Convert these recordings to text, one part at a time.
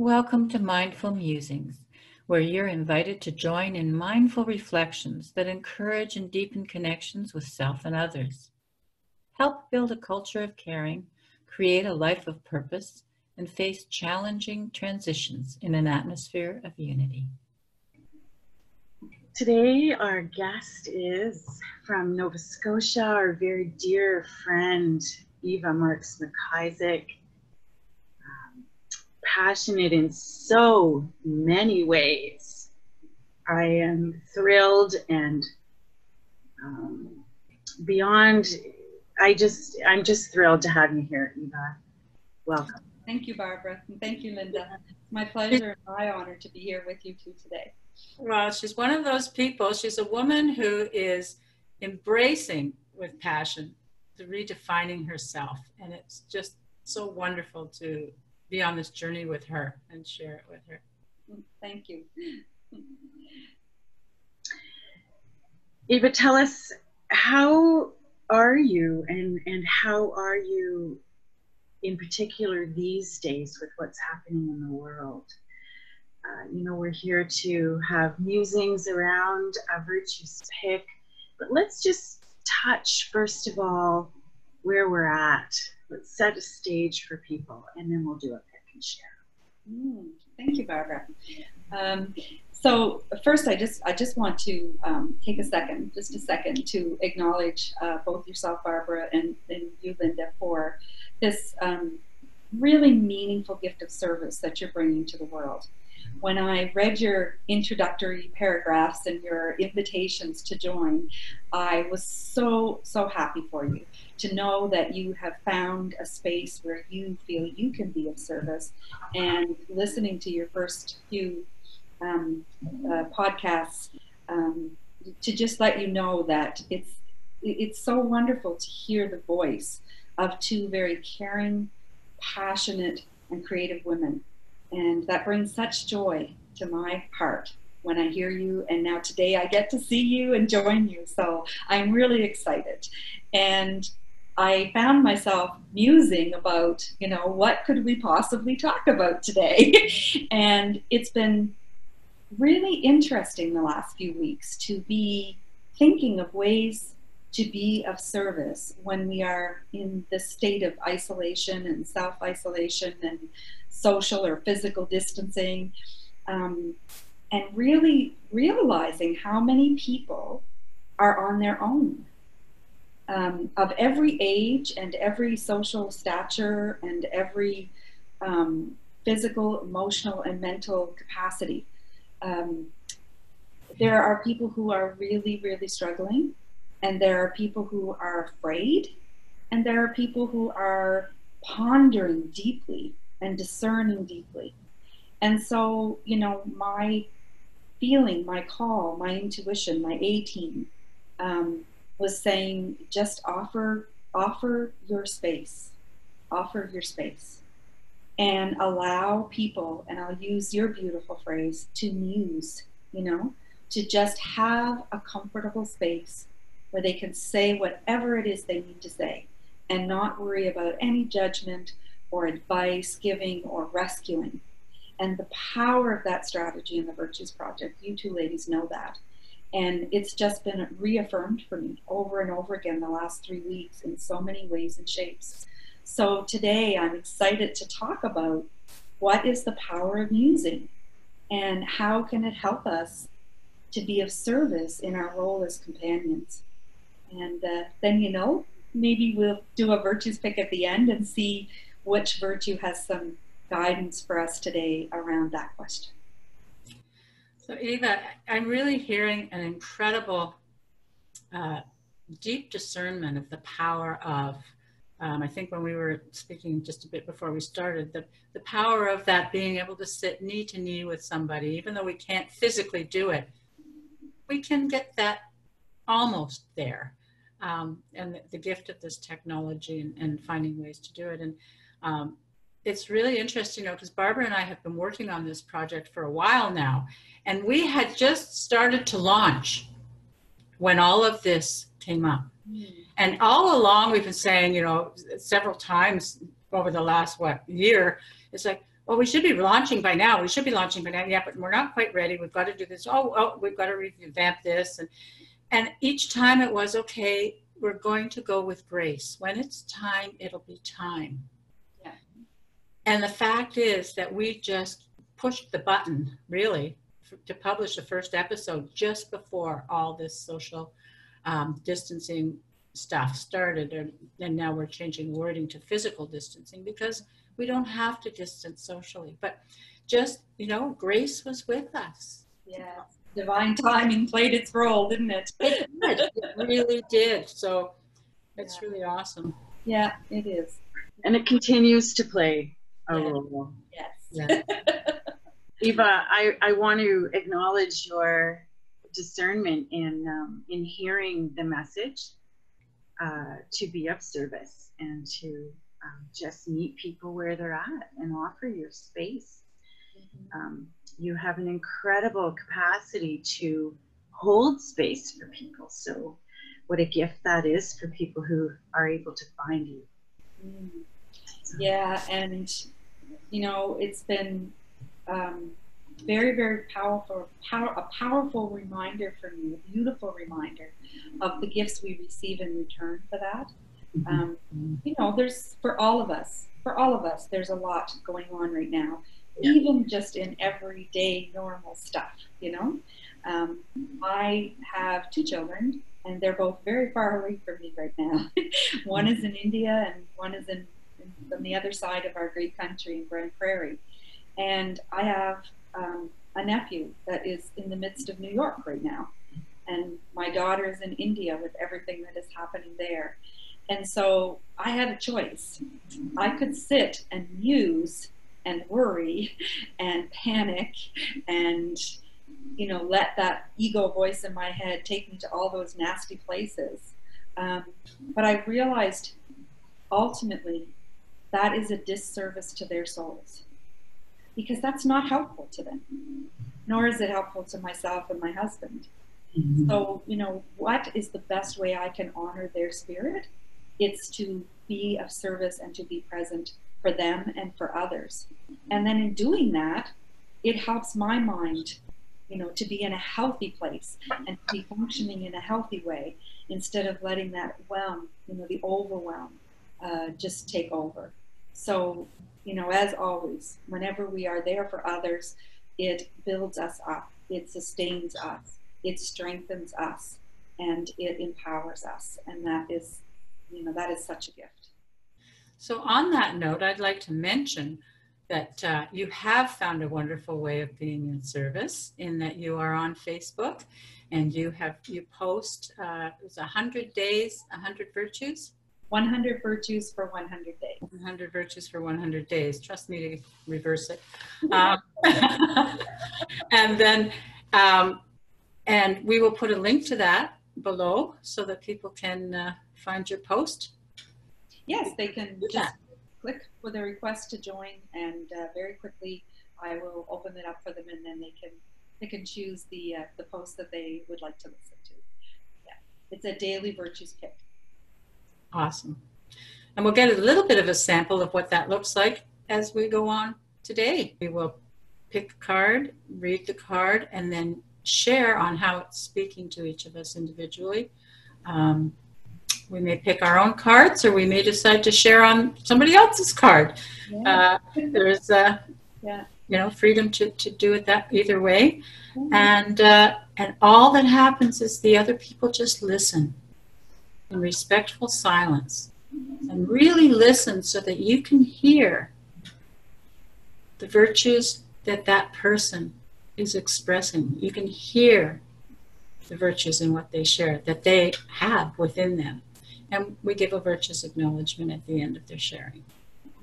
Welcome to Mindful Musings, where you're invited to join in mindful reflections that encourage and deepen connections with self and others. Help build a culture of caring, create a life of purpose, and face challenging transitions in an atmosphere of unity. Today, our guest is from Nova Scotia, our very dear friend, Eva Marks McIsaac passionate in so many ways. I am thrilled and um, beyond. I just, I'm just thrilled to have you here, Eva. Welcome. Thank you, Barbara, and thank you, Linda. It's my pleasure and my honor to be here with you two today. Well, she's one of those people. She's a woman who is embracing with passion the redefining herself, and it's just so wonderful to be on this journey with her and share it with her. Thank you. Eva, tell us how are you and, and how are you in particular these days with what's happening in the world? Uh, you know, we're here to have musings around a virtue's pick, but let's just touch, first of all, where we're at let's set a stage for people and then we'll do a and share. Mm, thank you, Barbara. Um, so first, I just I just want to um, take a second, just a second, to acknowledge uh, both yourself, Barbara, and, and you, Linda, for this um, really meaningful gift of service that you're bringing to the world. When I read your introductory paragraphs and your invitations to join, I was so so happy for you to know that you have found a space where you feel you can be of service. And listening to your first few um, uh, podcasts, um, to just let you know that it's it's so wonderful to hear the voice of two very caring, passionate, and creative women, and that brings such joy to my heart when I hear you. And now today I get to see you and join you. So I'm really excited. And I found myself musing about, you know, what could we possibly talk about today? and it's been really interesting the last few weeks to be thinking of ways to be of service when we are in the state of isolation and self isolation and social or physical distancing. Um, and really realizing how many people are on their own um, of every age and every social stature and every um, physical, emotional, and mental capacity. Um, there are people who are really, really struggling, and there are people who are afraid, and there are people who are pondering deeply and discerning deeply. And so, you know, my feeling, my call, my intuition, my A team, um, was saying just offer offer your space offer your space and allow people and i'll use your beautiful phrase to muse you know to just have a comfortable space where they can say whatever it is they need to say and not worry about any judgment or advice giving or rescuing. And the power of that strategy in the virtues project you two ladies know that and it's just been reaffirmed for me over and over again the last three weeks in so many ways and shapes. So today I'm excited to talk about what is the power of musing and how can it help us to be of service in our role as companions. And uh, then, you know, maybe we'll do a virtues pick at the end and see which virtue has some guidance for us today around that question. So Eva, I'm really hearing an incredible uh, deep discernment of the power of, um, I think when we were speaking just a bit before we started, the, the power of that being able to sit knee to knee with somebody, even though we can't physically do it, we can get that almost there. Um, and the, the, gift of this technology and, and, finding ways to do it. And um, it's really interesting, you know, because Barbara and I have been working on this project for a while now, and we had just started to launch when all of this came up. Mm. And all along, we've been saying, you know, several times over the last what year, it's like, well, we should be launching by now. We should be launching by now. Yeah, but we're not quite ready. We've got to do this. Oh, oh, we've got to revamp this. And and each time it was okay. We're going to go with grace. When it's time, it'll be time. Yeah. And the fact is that we just pushed the button, really, to publish the first episode just before all this social um, distancing stuff started. And, and now we're changing wording to physical distancing because we don't have to distance socially. But just, you know, grace was with us. Yeah. Divine timing played its role, didn't it? It did. It really did. So it's Yeah. really awesome. Yeah, it is. And it continues to play Yeah. role. Yes. Eva, I, I want to acknowledge your discernment in um, in hearing the message uh, to be of service and to um, just meet people where they're at and offer your space. Um, you have an incredible capacity to hold space for people. So, what a gift that is for people who are able to find you. Mm. Yeah, and you know, it's been um, very, very powerful, power, a powerful reminder for me, a beautiful reminder of the gifts we receive in return for that. Um, you know, there's for all of us, for all of us, there's a lot going on right now, Yeah. even just in everyday normal stuff. You know, um, I have two children, and they're both very far away from me right now. one is in India, and one is in, on the other side of our great country in Grande Prairie. And I have um, a nephew that is in the midst of New York right now, and my daughter is in India with everything that is happening there. And so I had a choice. I could sit and muse and worry and panic and you know let that ego voice in my head take me to all those nasty places. Um, but I realized ultimately that is a disservice to their souls because that's not helpful to them, nor is it helpful to myself and my husband. So, you know, what is the best way I can honor their spirit? It's to be of service and to be present for them and for others. And then in doing that, it helps my mind, you know, to be in a healthy place and to be functioning in a healthy way instead of letting that whelm, you know, the overwhelm uh, just take over. So, you know, as always, whenever we are there for others, it builds us up, it sustains us, it strengthens us, and it empowers us. And that is, you know, that is such a gift. So, on that note, I'd like to mention that uh, you have found a wonderful way of being in service in that you are on Facebook and you have you post uh, it's 100 days 100 virtues 100 virtues for 100 days. 100 virtues for 100 days trust me to reverse it um, and then um, and we will put a link to that below so that people can uh, find your post Yes, they can Do just that. click with a request to join, and uh, very quickly I will open it up for them, and then they can they can choose the uh, the post that they would like to listen to. Yeah, it's a daily virtues pick. Awesome. And we'll get a little bit of a sample of what that looks like as we go on today. We will pick a card, read the card, and then share on how it's speaking to each of us individually. Um, we may pick our own cards or we may decide to share on somebody else's card. Uh, there's, uh, Yeah. you know, freedom to, to do it that either way. And, uh, and all that happens is the other people just listen in respectful silence and really listen so that you can hear the virtues that that person is expressing. You can hear the virtues in what they share that they have within them. And we give a virtues acknowledgement at the end of their sharing.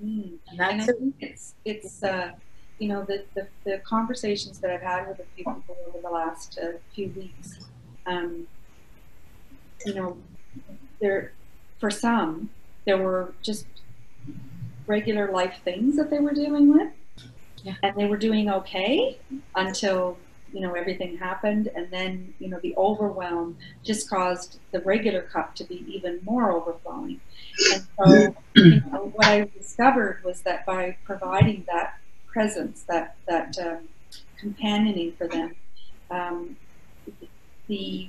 Mm. And And I that's think it's it's uh, you know the, the the conversations that I've had with a few people over the last uh, few weeks. Um, you know, there for some there were just regular life things that they were dealing with, Yeah. and they were doing okay until you know everything happened, and then you know the overwhelm just caused the regular cup to be even more overflowing. And so, you know, what I discovered was that by providing that presence, that that um, companioning for them, um, the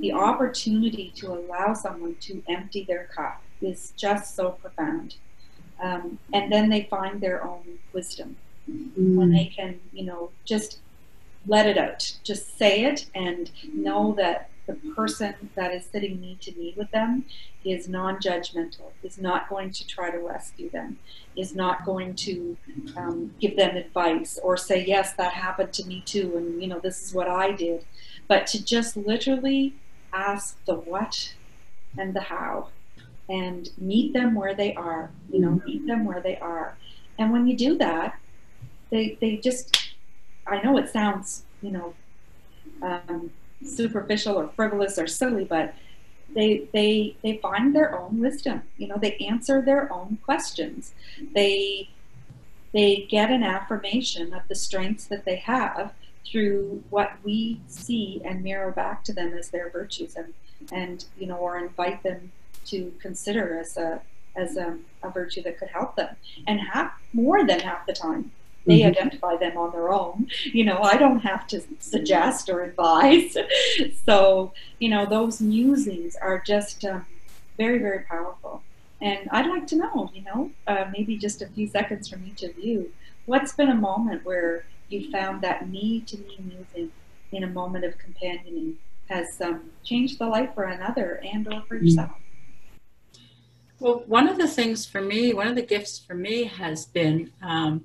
the opportunity to allow someone to empty their cup is just so profound. Um, and then they find their own wisdom mm. when they can, you know, just let it out, just say it, and know that the person that is sitting knee to knee with them is non-judgmental, is not going to try to rescue them, is not going to um, give them advice or say, yes, that happened to me too, and you know, this is what I did, but to just literally ask the what and the how and meet them where they are, you know, meet them where they are. And when you do that, they, they just, I know it sounds, you know, um, superficial or frivolous or silly, but they, they, they find their own wisdom. You know, they answer their own questions. They, they get an affirmation of the strengths that they have through what we see and mirror back to them as their virtues and, and you know, or invite them to consider as a as a, a virtue that could help them. And half more than half the time, they mm-hmm. identify them on their own. You know, I don't have to suggest or advise. so, you know, those musings are just um, very, very powerful. And I'd like to know, you know, uh, maybe just a few seconds from each of you, what's been a moment where you found that me to me musing in a moment of companioning has um, changed the life for another and or for mm. yourself? Well, one of the things for me, one of the gifts for me has been um,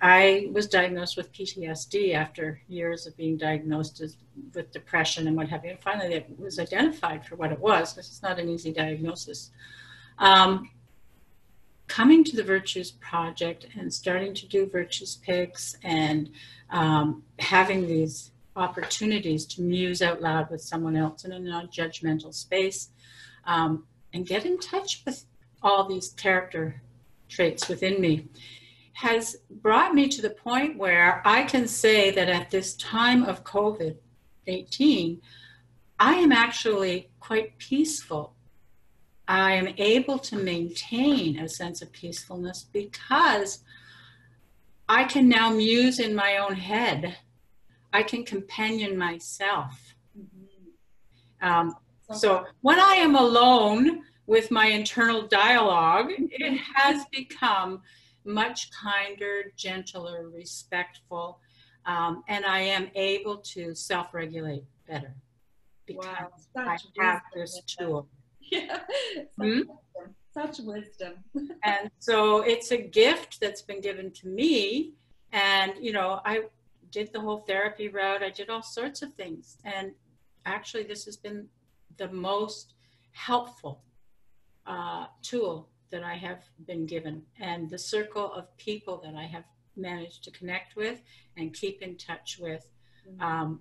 I was diagnosed with PTSD after years of being diagnosed as, with depression and what have you. And finally, it was identified for what it was, because it's not an easy diagnosis. Um, coming to the Virtues Project and starting to do Virtues Picks and um, having these opportunities to muse out loud with someone else in a non-judgmental space um, and get in touch with all these character traits within me has brought me to the point where I can say that at this time of COVID 18, I am actually quite peaceful. I am able to maintain a sense of peacefulness because I can now muse in my own head. I can companion myself. Mm-hmm. Um, so when I am alone with my internal dialogue, it has become much kinder, gentler, respectful, um, and I am able to self regulate better because wow, I have this tool. Yeah, such, hmm? wisdom. such wisdom. and so it's a gift that's been given to me. And, you know, I did the whole therapy route, I did all sorts of things. And actually, this has been the most helpful uh, tool that I have been given and the circle of people that I have managed to connect with and keep in touch with mm-hmm. um,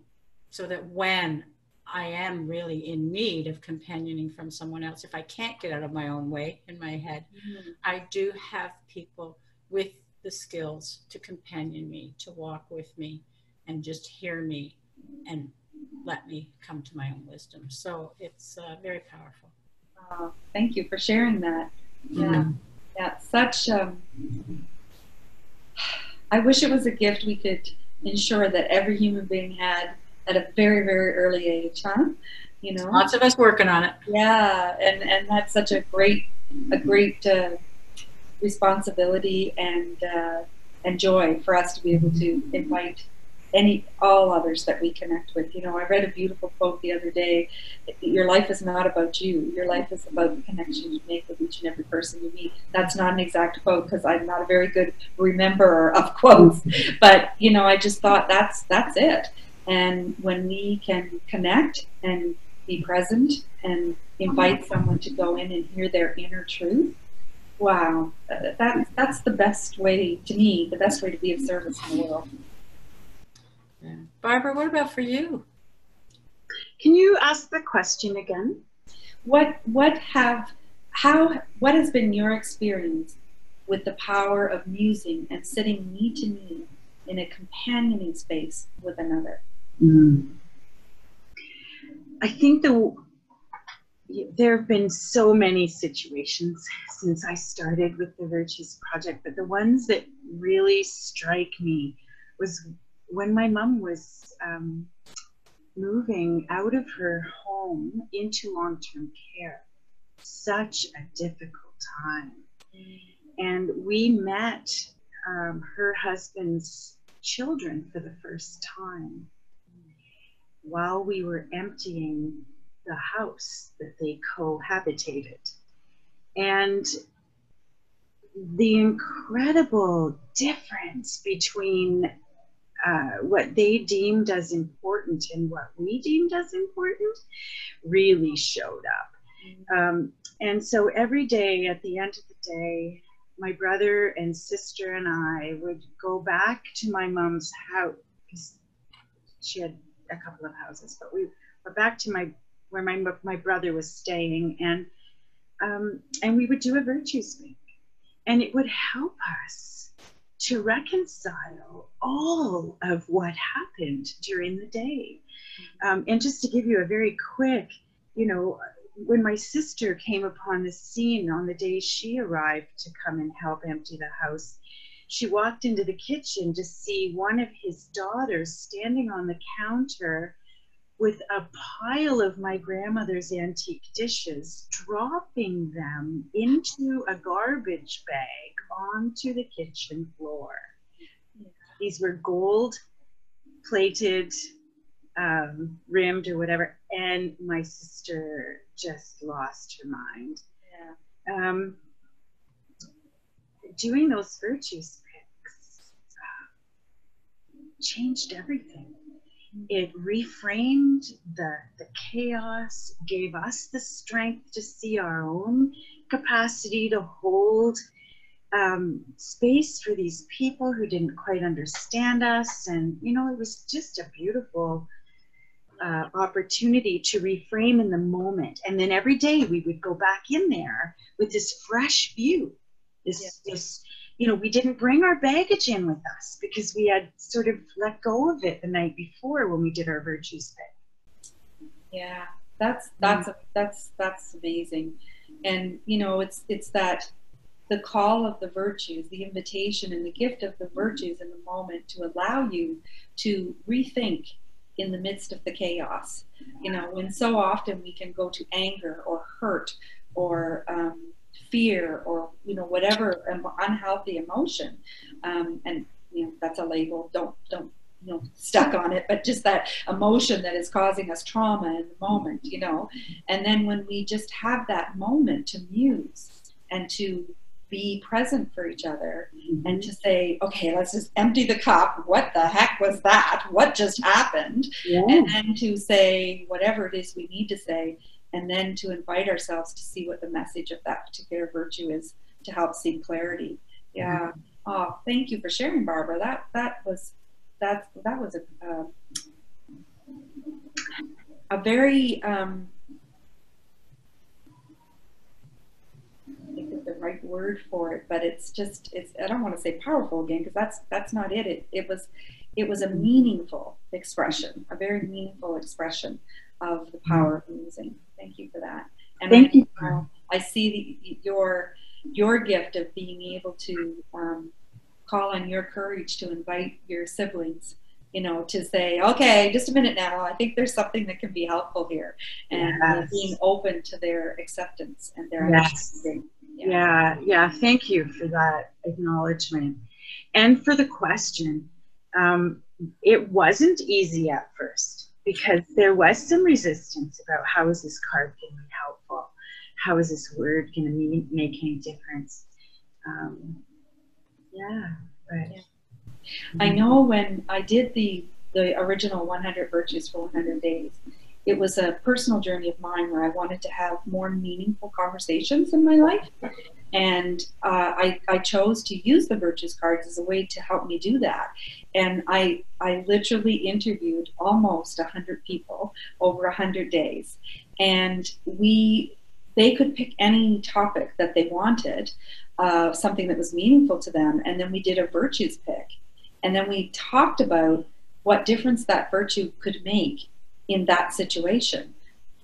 so that when I am really in need of companioning from someone else, if I can't get out of my own way in my head, mm-hmm. I do have people with the skills to companion me, to walk with me, and just hear me and let me come to my own wisdom. So it's uh, very powerful. Uh, thank you for sharing that. Yeah, yeah, such. Um, I wish it was a gift we could ensure that every human being had at a very, very early age, huh? You know, lots of us working on it. Yeah, and and that's such a great, a great uh, responsibility and uh, and joy for us to be able to invite any all others that we connect with. You know, I read a beautiful quote the other day. Your life is not about you. Your life is about the connections you make with each and every person you meet. That's not an exact quote because I'm not a very good rememberer of quotes. But you know, I just thought that's that's it. And when we can connect and be present and invite someone to go in and hear their inner truth, wow, that, that's the best way to me, the best way to be of service in the world. Barbara, what about for you? Can you ask the question again? What what have how what has been your experience with the power of musing and sitting knee to knee in a companioning space with another? Mm. I think the there have been so many situations since I started with the Virtues Project, but the ones that really strike me was when my mom was um, moving out of her home into long term care. Such a difficult time. And we met um, her husband's children for the first time while we were emptying the house that they cohabitated. And the incredible difference between uh, what they deemed as important and what we deemed as important really showed up. Um, and so every day at the end of the day, my brother and sister and I would go back to my mom's house because she had a couple of houses, but we were back to my where my my brother was staying, and um, and we would do a virtues week, and it would help us to reconcile all of what happened during the day. Um, and just to give you a very quick, you know, when my sister came upon the scene on the day she arrived to come and help empty the house, she walked into the kitchen to see one of his daughters standing on the counter with a pile of my grandmother's antique dishes, dropping them into a garbage bag onto the kitchen floor. These were gold plated, um, rimmed or whatever, and my sister just lost her mind. Yeah. Um, doing those virtues picks uh, changed everything it reframed the, the chaos, gave us the strength to see our own capacity to hold um, space for these people who didn't quite understand us. And, you know, it was just a beautiful uh, opportunity to reframe in the moment. And then every day we would go back in there with this fresh view, this, yeah. this you know, we didn't bring our baggage in with us because we had sort of let go of it the night before when we did our virtues pick. Yeah, that's that's mm-hmm. that's that's amazing, and you know, it's it's that the call of the virtues, the invitation and the gift of the virtues in the moment to allow you to rethink in the midst of the chaos. You know, when so often we can go to anger or hurt or um, fear or you know whatever unhealthy emotion. Um, and you know that's a label. Don't don't you know stuck on it but just that emotion that is causing us trauma in the moment you know? And then when we just have that moment to muse and to be present for each other mm-hmm. and to say okay let's just empty the cup. What the heck was that? What just happened? Yeah. and then to say whatever it is we need to say and then to invite ourselves to see what the message of that particular virtue is to help see clarity. Yeah. Mm-hmm. Oh, thank you for sharing, Barbara. That that was that that was a uh, a very um, I think is the right word for it, but it's just it's I don't want to say powerful again because that's that's not it. It it was it was a meaningful expression, a very meaningful expression of the power of musing. Thank you for that. And Thank I, you. Uh, I see the, your your gift of being able to um, call on your courage to invite your siblings you know, to say, okay, just a minute now, I think there's something that can be helpful here, and yes. being open to their acceptance and their yes. Yeah. yeah, yeah. Thank you for that acknowledgement and for the question. Um, it wasn't easy at first because there was some resistance about how is this card going to be helpful? How is this word going to make any difference? Um, yeah, but. Yeah. I know when I did the the original 100 virtues for 100 days, it was a personal journey of mine where I wanted to have more meaningful conversations in my life. And uh, I, I chose to use the virtues cards as a way to help me do that. And I, I literally interviewed almost 100 people over 100 days. And we, they could pick any topic that they wanted, uh, something that was meaningful to them. And then we did a virtues pick. And then we talked about what difference that virtue could make in that situation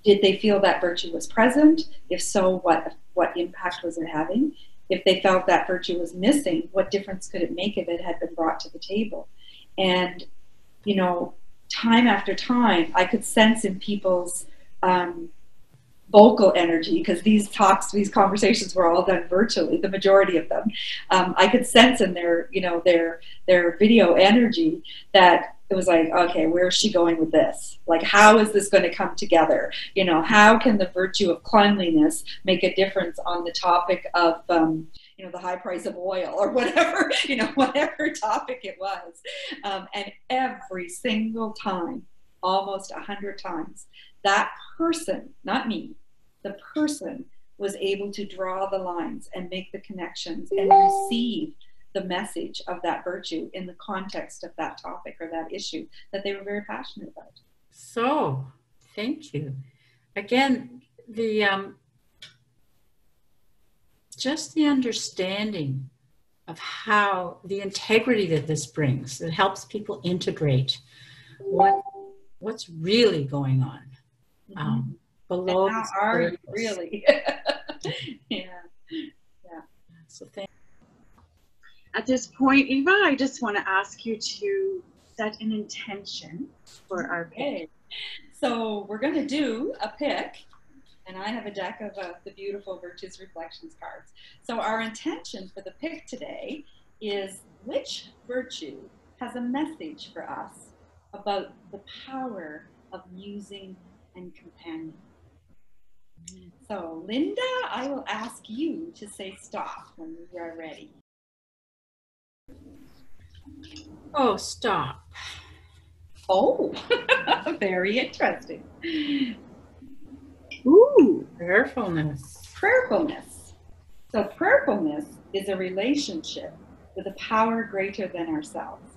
Did they feel that virtue was present? If so, what what impact was it having? If they felt that virtue was missing, what difference could it make if it had been brought to the table? And you know, time after time, I could sense in people's um, vocal energy because these talks, these conversations were all done virtually, the majority of them. Um, I could sense in their, you know, their their video energy that it was like, okay, where is she going with this? Like, how is this going to come together? You know, how can the virtue of cleanliness make a difference on the topic of, um, you know, the high price of oil or whatever, you know, whatever topic it was. Um, and every single time, almost a hundred times, that person, not me, the person was able to draw the lines and make the connections and receive the message of that virtue in the context of that topic or that issue that they were very passionate about. So, thank you. Again, the um, just the understanding of how the integrity that this brings that helps people integrate what what's really going on Mm-hmm. um, below. And how are you really? yeah. Yeah. So thank. At this point, Eva, I just want to ask you to set an intention for our pick. So we're going to do a pick, and I have a deck of uh, the beautiful Virtues Reflections cards. So our intention for the pick today is which virtue has a message for us about the power of musing and companion. So Linda, I will ask you to say stop when you are ready. Oh, stop. Oh, very interesting. Ooh, Prayerfulness. prayerfulness. So, prayerfulness is a relationship with a power greater than ourselves,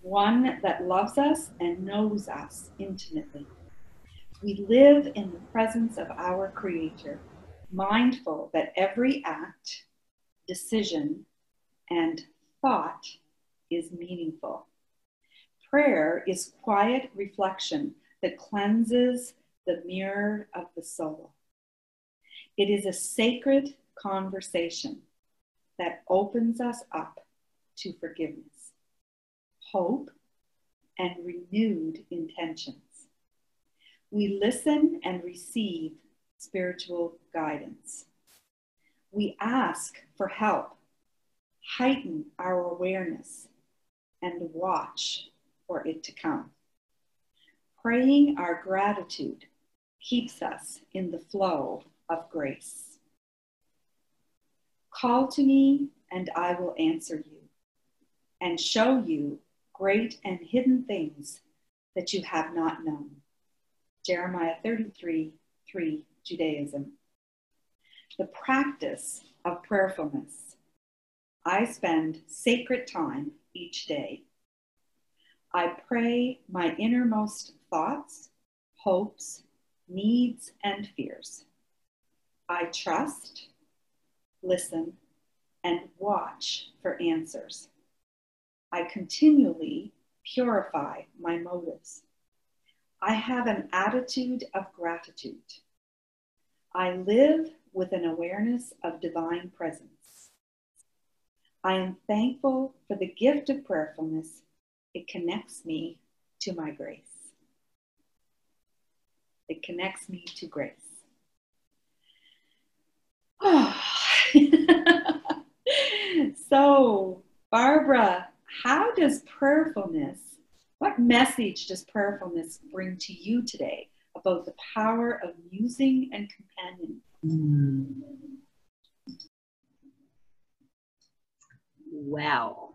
one that loves us and knows us intimately. We live in the presence of our Creator, mindful that every act, decision, and thought is meaningful. Prayer is quiet reflection that cleanses the mirror of the soul. It is a sacred conversation that opens us up to forgiveness, hope, and renewed intentions. We listen and receive spiritual guidance. We ask for help, heighten our awareness, and watch for it to come. Praying our gratitude keeps us in the flow of grace. Call to me, and I will answer you, and show you great and hidden things that you have not known. Jeremiah 33 3 Judaism. The practice of prayerfulness. I spend sacred time each day. I pray my innermost thoughts, hopes, needs, and fears. I trust, listen, and watch for answers. I continually purify my motives. I have an attitude of gratitude. I live with an awareness of divine presence. I am thankful for the gift of prayerfulness. It connects me to my grace. It connects me to grace. Oh. so, Barbara, how does prayerfulness, what message does prayerfulness bring to you today about the power of musing and companion? Hmm. Well,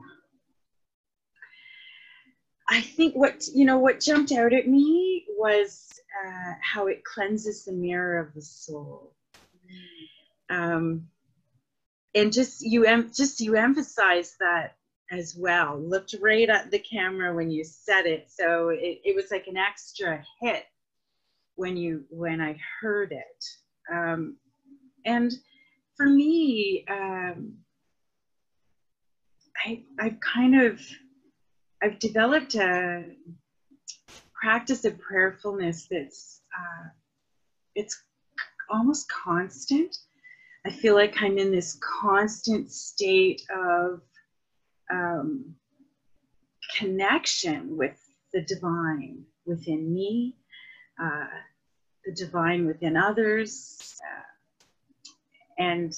I think what you know what jumped out at me was uh, how it cleanses the mirror of the soul, um, and just you em- just you emphasize that as well. Looked right at the camera when you said it, so it, it was like an extra hit when you when I heard it, um, and for me. Um, I, I've kind of I've developed a practice of prayerfulness that's uh, it's almost constant. I feel like I'm in this constant state of um, connection with the divine within me, uh, the divine within others, uh, and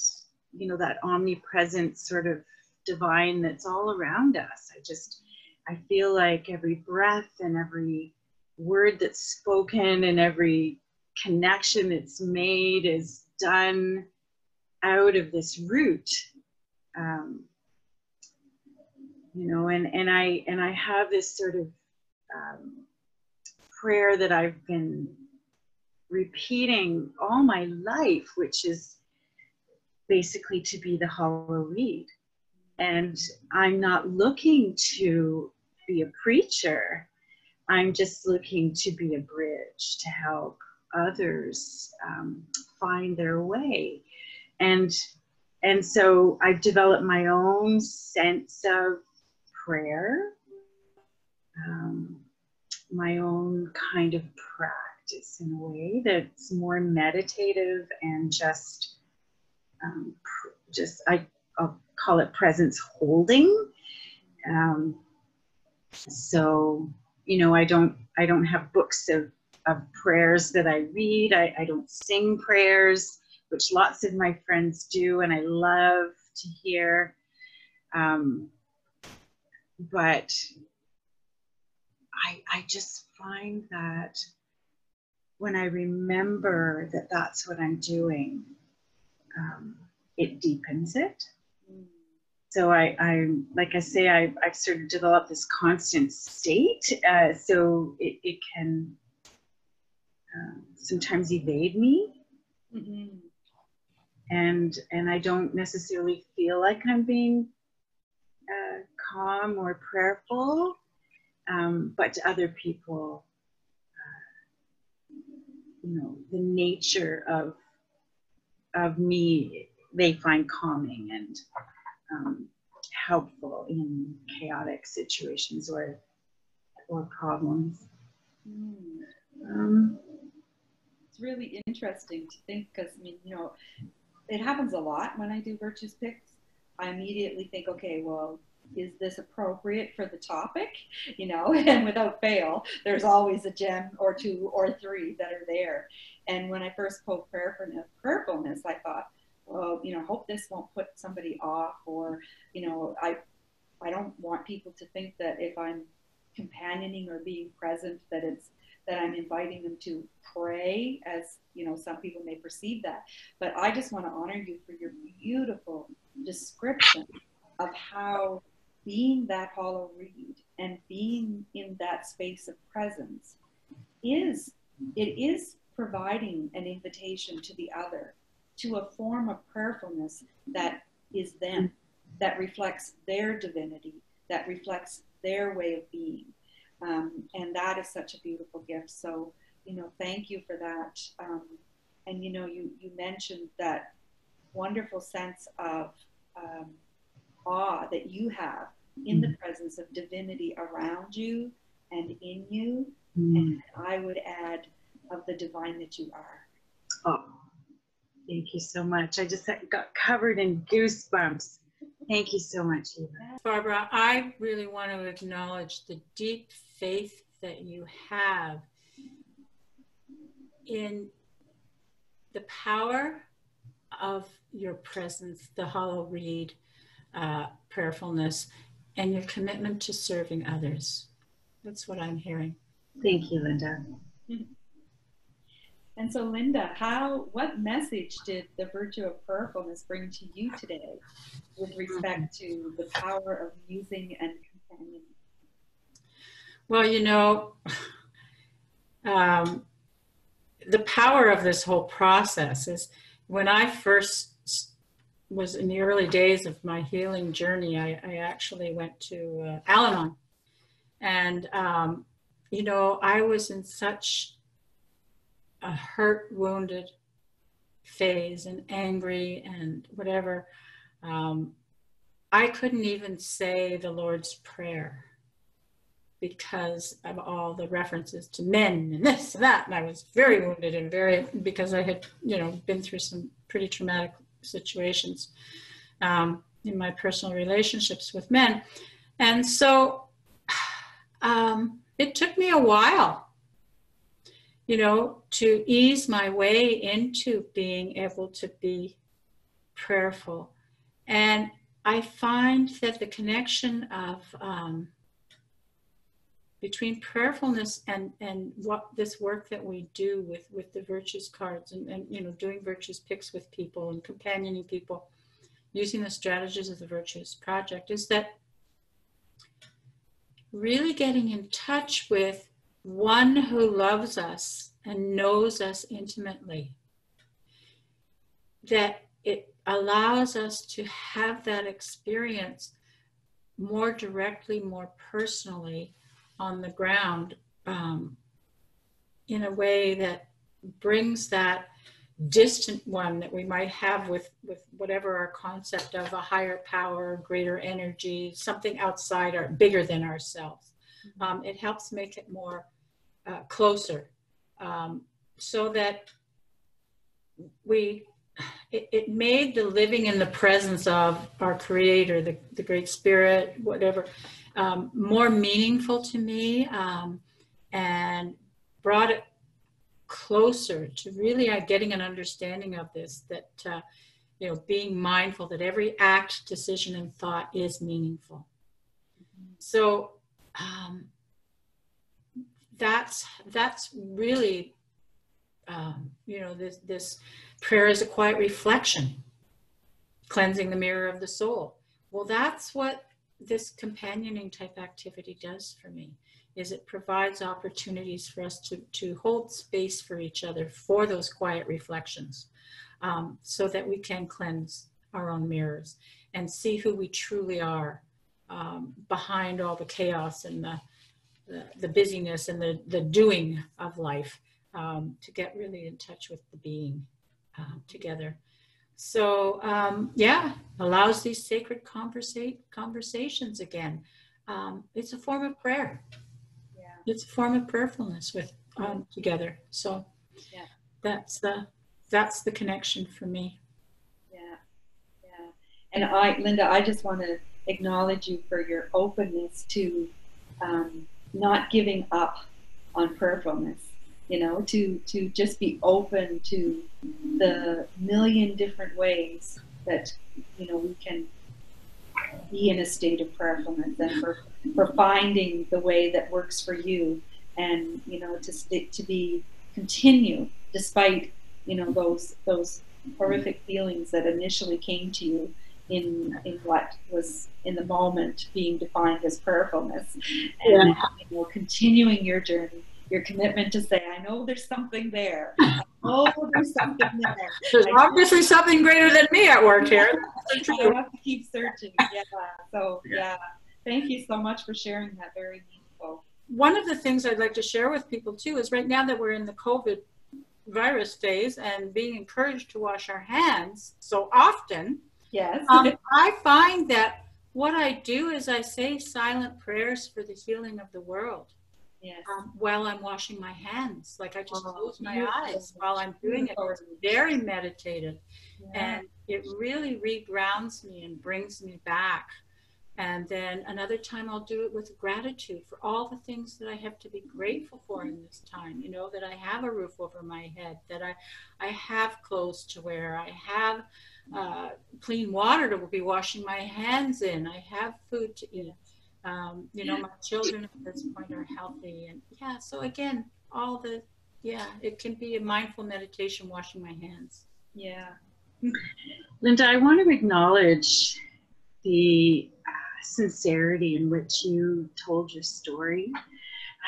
you know that omnipresent sort of divine that's all around us. I just I feel like every breath and every word that's spoken and every connection that's made is done out of this root. Um, you know, and, and I and I have this sort of um, prayer that I've been repeating all my life, which is basically to be the hollow reed. And I'm not looking to be a preacher. I'm just looking to be a bridge to help others um, find their way. And and so I've developed my own sense of prayer, um, my own kind of practice in a way that's more meditative and just um, just I, I'll call it presence holding. Um, so you know, I don't I don't have books of of prayers that I read. I, I don't sing prayers, which lots of my friends do, and I love to hear. Um, but I, I just find that when I remember that that's what I'm doing, um, it deepens it. So I, I, like I say, I, I've sort of developed this constant state. Uh, so it, it can um, sometimes evade me. Mm-hmm. And, and I don't necessarily feel like I'm being uh, calm or prayerful, um, but to other people, uh, you know, the nature of of me they find calming and um, helpful in chaotic situations or or problems. Mm. Um, it's really interesting to think because I mean, you know, it happens a lot when I do virtues picks. I immediately think, okay, well, is this appropriate for the topic? You know, and without fail, there's always a gem or two or three that are there. And when I first pulled prayerfulness, prayerfulness, I thought, well, you know, hope this won't put somebody off, or you know, I, I don't want people to think that if I'm companioning or being present, that it's that I'm inviting them to pray, as you know, some people may perceive that. But I just want to honor you for your beautiful description of how being that hollow reed and being in that space of presence is it is providing an invitation to the other to a form of prayerfulness that is them that reflects their divinity that reflects their way of being um, and that is such a beautiful gift so you know thank you for that um, and you know you you mentioned that wonderful sense of um, awe that you have in the mm. presence of divinity around you and in you. Mm. And I would add of the divine that you are. Oh, thank you so much. I just got covered in goosebumps. Thank you so much, Eva. Barbara, I really want to acknowledge the deep faith that you have in the power of your presence, the hollow reed, uh, prayerfulness, and your commitment to serving others. That's what I'm hearing. Thank you, Linda. And so, Linda, how what message did the virtue of prayerfulness bring to you today with respect to the power of musing and companioning? Well, you know, um, the power of this whole process is when I first was in the early days of my healing journey, I, I actually went to uh, Al Anon. And, um, you know, I was in such a hurt, wounded phase and angry and whatever. Um, I couldn't even say the Lord's Prayer. because of all the references to men and this and that. And I was very wounded and very, because I had, you know, been through some pretty traumatic situations um, in my personal relationships with men. And so um, it took me a while, you know, to ease my way into being able to be prayerful. And I find that the connection of um, between prayerfulness and and what this work that we do with with the virtues cards and, and you know doing virtues picks with people and companioning people using the strategies of the virtues project is that really getting in touch with one who loves us and knows us intimately that it allows us to have that experience more directly more personally on the ground um, in a way that brings that distant one that we might have with with whatever our concept of a higher power greater energy something outside or bigger than ourselves. Um, it helps make it more uh, closer. Um, so that we it, it, made the living in the presence of our creator the, the great spirit whatever um, more meaningful to me um, and brought it closer to really uh, getting an understanding of this that uh, you know being mindful that every act decision and thought is meaningful. So um, that's that's really um, you know this this prayer is a quiet reflection cleansing the mirror of the soul. Well that's what this companioning type activity does for me is it provides opportunities for us to, to hold space for each other for those quiet reflections um, so that we can cleanse our own mirrors and see who we truly are um, behind all the chaos and the, the, the, busyness and the, the doing of life um, to get really in touch with the being uh, together. So um, yeah, allows these sacred conversa- conversations again. Um, it's a form of prayer Yeah. it's a form of prayerfulness with um, together. So yeah. that's the that's the connection for me. Yeah, yeah. And I, Linda, I just want to acknowledge you for your openness to um, not giving up on prayerfulness. You know, to to just be open to the million different ways that you know we can be in a state of prayerfulness and for, for finding the way that works for you and you know to stick to be continue despite you know those those horrific feelings that initially came to you in in what was in the moment being defined as prayerfulness and yeah. you know continuing your journey your commitment to say, I know there's something there. I know there's something there. There's I obviously know. something greater than me at work here. I have to keep searching. Yeah. So yeah. yeah. Thank you so much for sharing that. Very meaningful. One of the things I'd like to share with people too is right now that we're in the COVID virus phase and being encouraged to wash our hands so often. Yes. Um, I find that what I do is I say silent prayers for the healing of the world yes. um, while I'm washing my hands. Like I just oh, close my beautiful. eyes while I'm doing it. It's very meditative. Yeah. And it really regrounds me and brings me back. And then another time I'll do it with gratitude for all the things that I have to be grateful for in this time. You know, that I have a roof over my head, that I, I have clothes to wear, I have uh, clean water to be washing my hands in, I have food to eat um, you know, my children at this point are healthy. And yeah, so again, all the, yeah, it can be a mindful meditation washing my hands. Yeah. Linda, I want to acknowledge the uh, sincerity in which you told your story.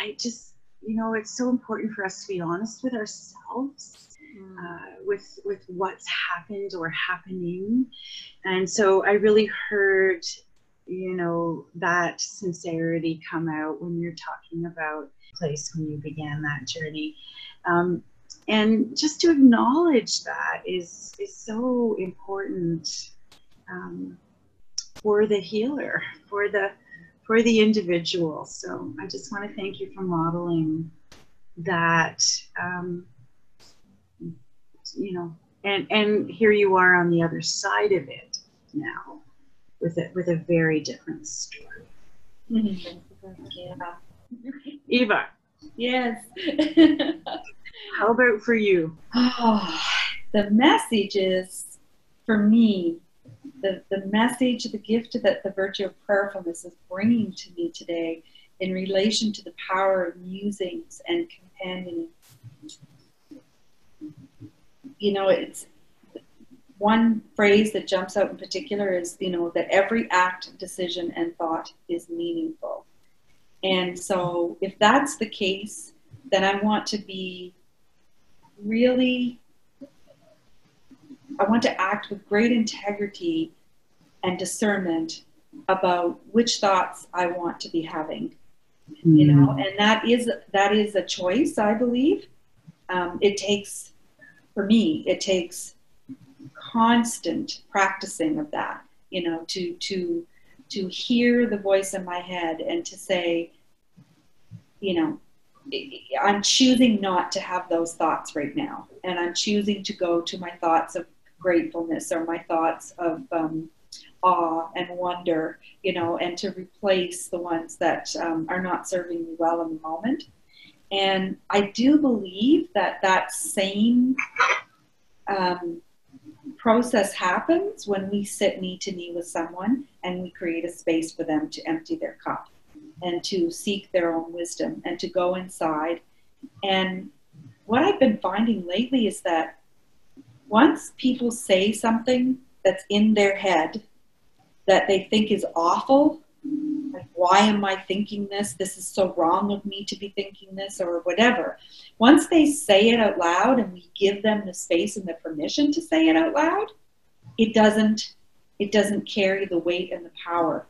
I just, you know, it's so important for us to be honest with ourselves. Uh, with with what's happened or happening, and so I really heard you know that sincerity come out when you're talking about place when you began that journey um, and just to acknowledge that is is so important um, for the healer for the for the individual. So I just want to thank you for modeling that. Um, you know, and and here you are on the other side of it now, with it with a very different story. Yeah. Eva, Yes. how about for you? Oh, the message is for me, the, the message, the gift that the virtue of prayerfulness is bringing to me today in relation to the power of musings and companioning. You know, it's one phrase that jumps out in particular is, you know, that every act, decision, and thought is meaningful. And so, if that's the case, then I want to be really, I want to act with great integrity and discernment about which thoughts I want to be having. You know, and that is that is a choice, I believe. Um, it takes, for me, it takes constant practicing of that. You know, to to to hear the voice in my head and to say, you know, I'm choosing not to have those thoughts right now. And I'm choosing to go to my thoughts of gratefulness or my thoughts of um, awe and wonder, you know, and to replace the ones that um, are not serving me well in the moment. And I do believe that that same um, process happens when we sit knee to knee with someone and we create a space for them to empty their cup and to seek their own wisdom and to go inside. And what I've been finding lately is that once people say something that's in their head that they think is awful, like, why am I thinking this? This is so wrong of me to be thinking this, or whatever. Once they say it out loud and we give them the space and the permission to say it out loud, it doesn't it doesn't carry the weight and the power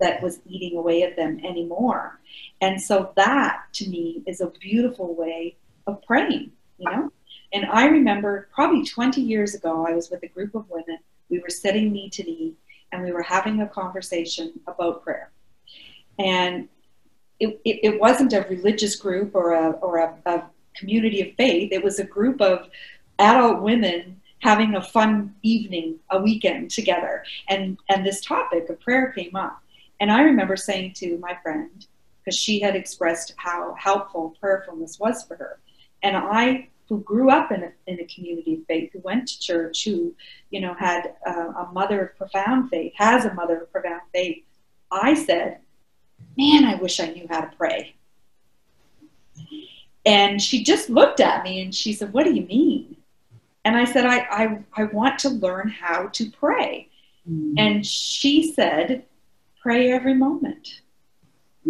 that was eating away at them anymore. And so that to me is a beautiful way of praying, you know? And I remember probably 20 years ago, I was with a group of women. We were sitting knee to knee and we were having a conversation about prayer. And it, it, it wasn't a religious group or, a, or a, a community of faith, it was a group of adult women having a fun evening, a weekend together. And, and this topic of prayer came up. And I remember saying to my friend, because she had expressed how helpful prayerfulness was for her. And I, who grew up in a, in a community of faith, who went to church, who, you know, had uh, a mother of profound faith, has a mother of profound faith, I said, man, I wish I knew how to pray. And she just looked at me and she said, what do you mean? And I said, I, I, I want to learn how to pray. Mm-hmm. And she said, Pray every moment.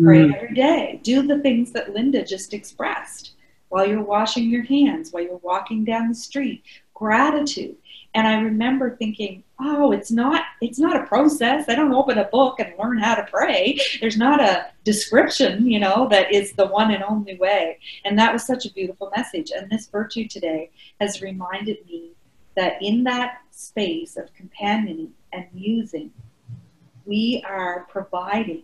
Pray mm. every day. Do the things that Linda just expressed while you're washing your hands, while you're walking down the street. Gratitude. And I remember thinking, oh, it's not it's not a process. I don't open a book and learn how to pray. There's not a description, you know, that is the one and only way. And that was such a beautiful message. And this virtue today has reminded me that in that space of companioning and musing we are providing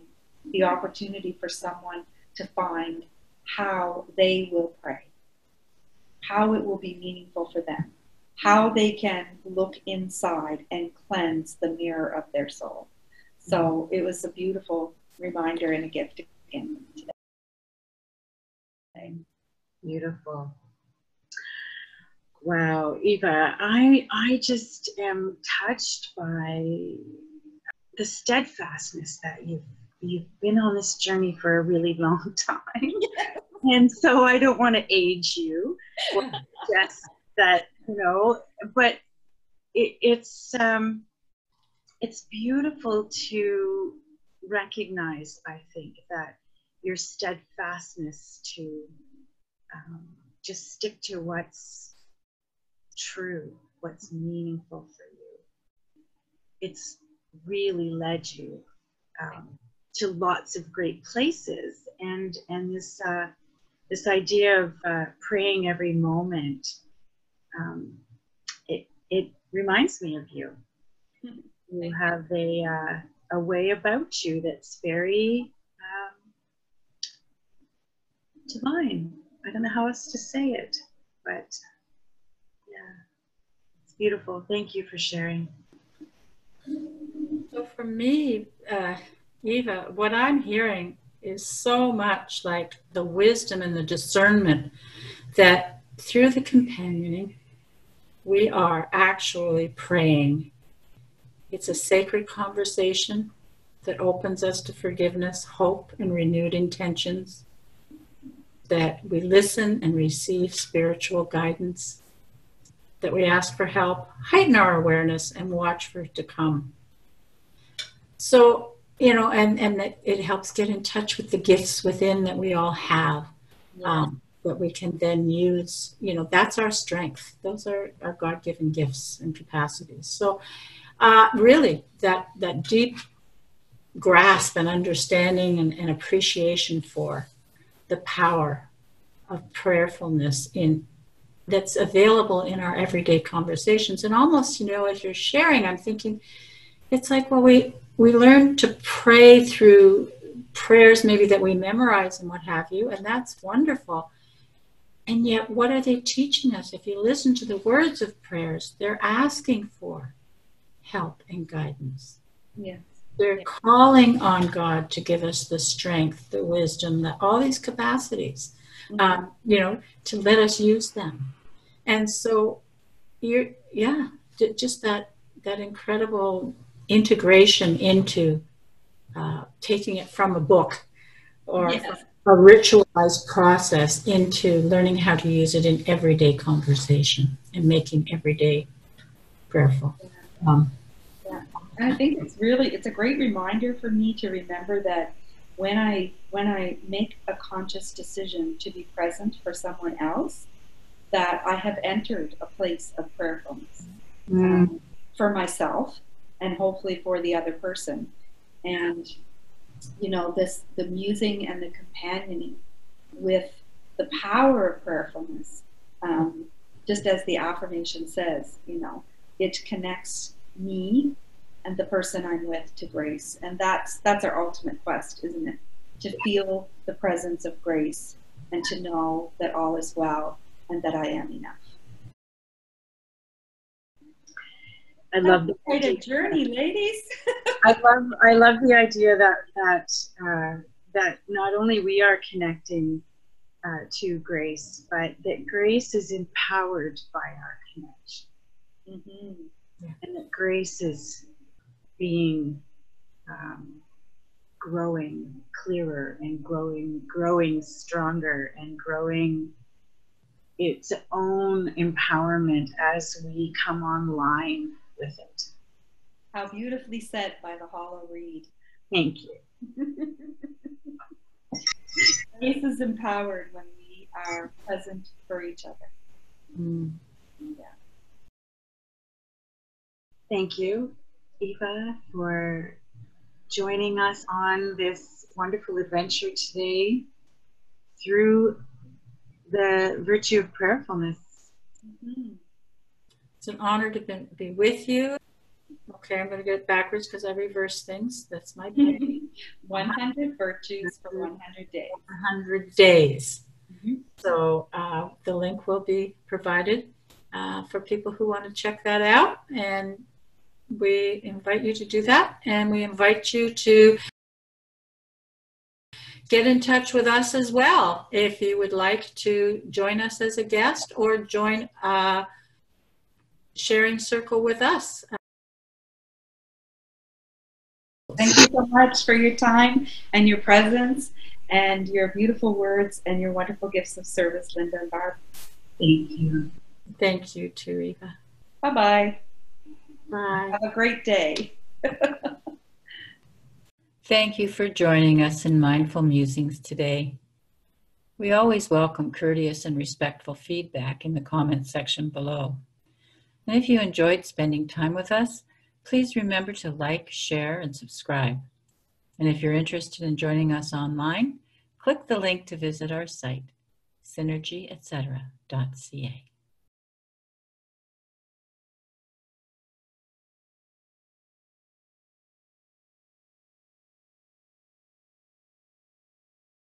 the opportunity for someone to find how they will pray, how it will be meaningful for them, how they can look inside and cleanse the mirror of their soul. So it was a beautiful reminder and a gift again today. Beautiful. Wow, Eva, I I just am touched by the steadfastness that you've you've been on this journey for a really long time. and so I don't want to age you just that, you know, but it, it's um it's beautiful to recognize, I think, that your steadfastness to um, just stick to what's true, what's meaningful for you. It's really led you um, to lots of great places and and this uh, this idea of uh, praying every moment um, it it reminds me of you you have a uh, a way about you that's very um, divine. I don't know how else to say it, but yeah, it's beautiful. Thank you for sharing. So for me, uh, Eva, what I'm hearing is so much like the wisdom and the discernment that through the companioning, we are actually praying. It's a sacred conversation that opens us to forgiveness, hope, and renewed intentions. That we listen and receive spiritual guidance. That we ask for help, heighten our awareness, and watch for it to come. So, you know, and, and that it helps get in touch with the gifts within that we all have. Um, that we can then use, you know, that's our strength. Those are our God given gifts and capacities. So, uh, really, that, that deep grasp and understanding and, and appreciation for the power of prayerfulness in that's available in our everyday conversations and almost you know as you're sharing i'm thinking it's like well we we learn to pray through prayers maybe that we memorize and what have you and that's wonderful and yet what are they teaching us if you listen to the words of prayers they're asking for help and guidance Yes. they're calling on God to give us the strength, the wisdom, the, all these capacities, um, you know, to let us use them. And so, you're, yeah, just that that incredible integration into uh, taking it from a book or Yes. A ritualized process into learning how to use it in everyday conversation and making everyday prayerful. Um, And I think it's really it's a great reminder for me to remember that when I when I make a conscious decision to be present for someone else, that I have entered a place of prayerfulness um, for myself and hopefully for the other person. And you know this the musing and the companioning with the power of prayerfulness. Um, just as the affirmation says, you know, it connects me and the person I'm with to grace. And that's that's our ultimate quest, isn't it? To feel the presence of grace and to know that all is well and that I am enough. I love the Quite a journey, ladies. I love I love the idea that that uh, that not only we are connecting uh, to grace, but that grace is empowered by our connection, hmm and that grace is being um, growing clearer and growing growing stronger and growing its own empowerment as we come online with it. How beautifully said by the Hollow Reed. Thank you. Grace is empowered when we are present for each other. mm. Yeah. Thank you, Eva, for joining us on this wonderful adventure today through the virtue of prayerfulness. Mhm. It's an honor to be, be with you. Okay, I'm going to get it backwards because I reverse things. That's my thing. 100 virtues for 100 days. 100 days. Mhm. So uh, the link will be provided uh, for people who want to check that out. And we invite you to do that. And we invite you to get in touch with us as well if you would like to join us as a guest or join a sharing circle with us. Thank you so much for your time and your presence and your beautiful words and your wonderful gifts of service, Linda and Barb. Thank you. Thank you, too, Eva. Bye bye. Bye. Have a great day. Thank you for joining us in Mindful Musings today. We always welcome courteous and respectful feedback in the comments section below. And if you enjoyed spending time with us, please remember to like, share, and subscribe. And if you're interested in joining us online, click the link to visit our site, synergyetc.ca.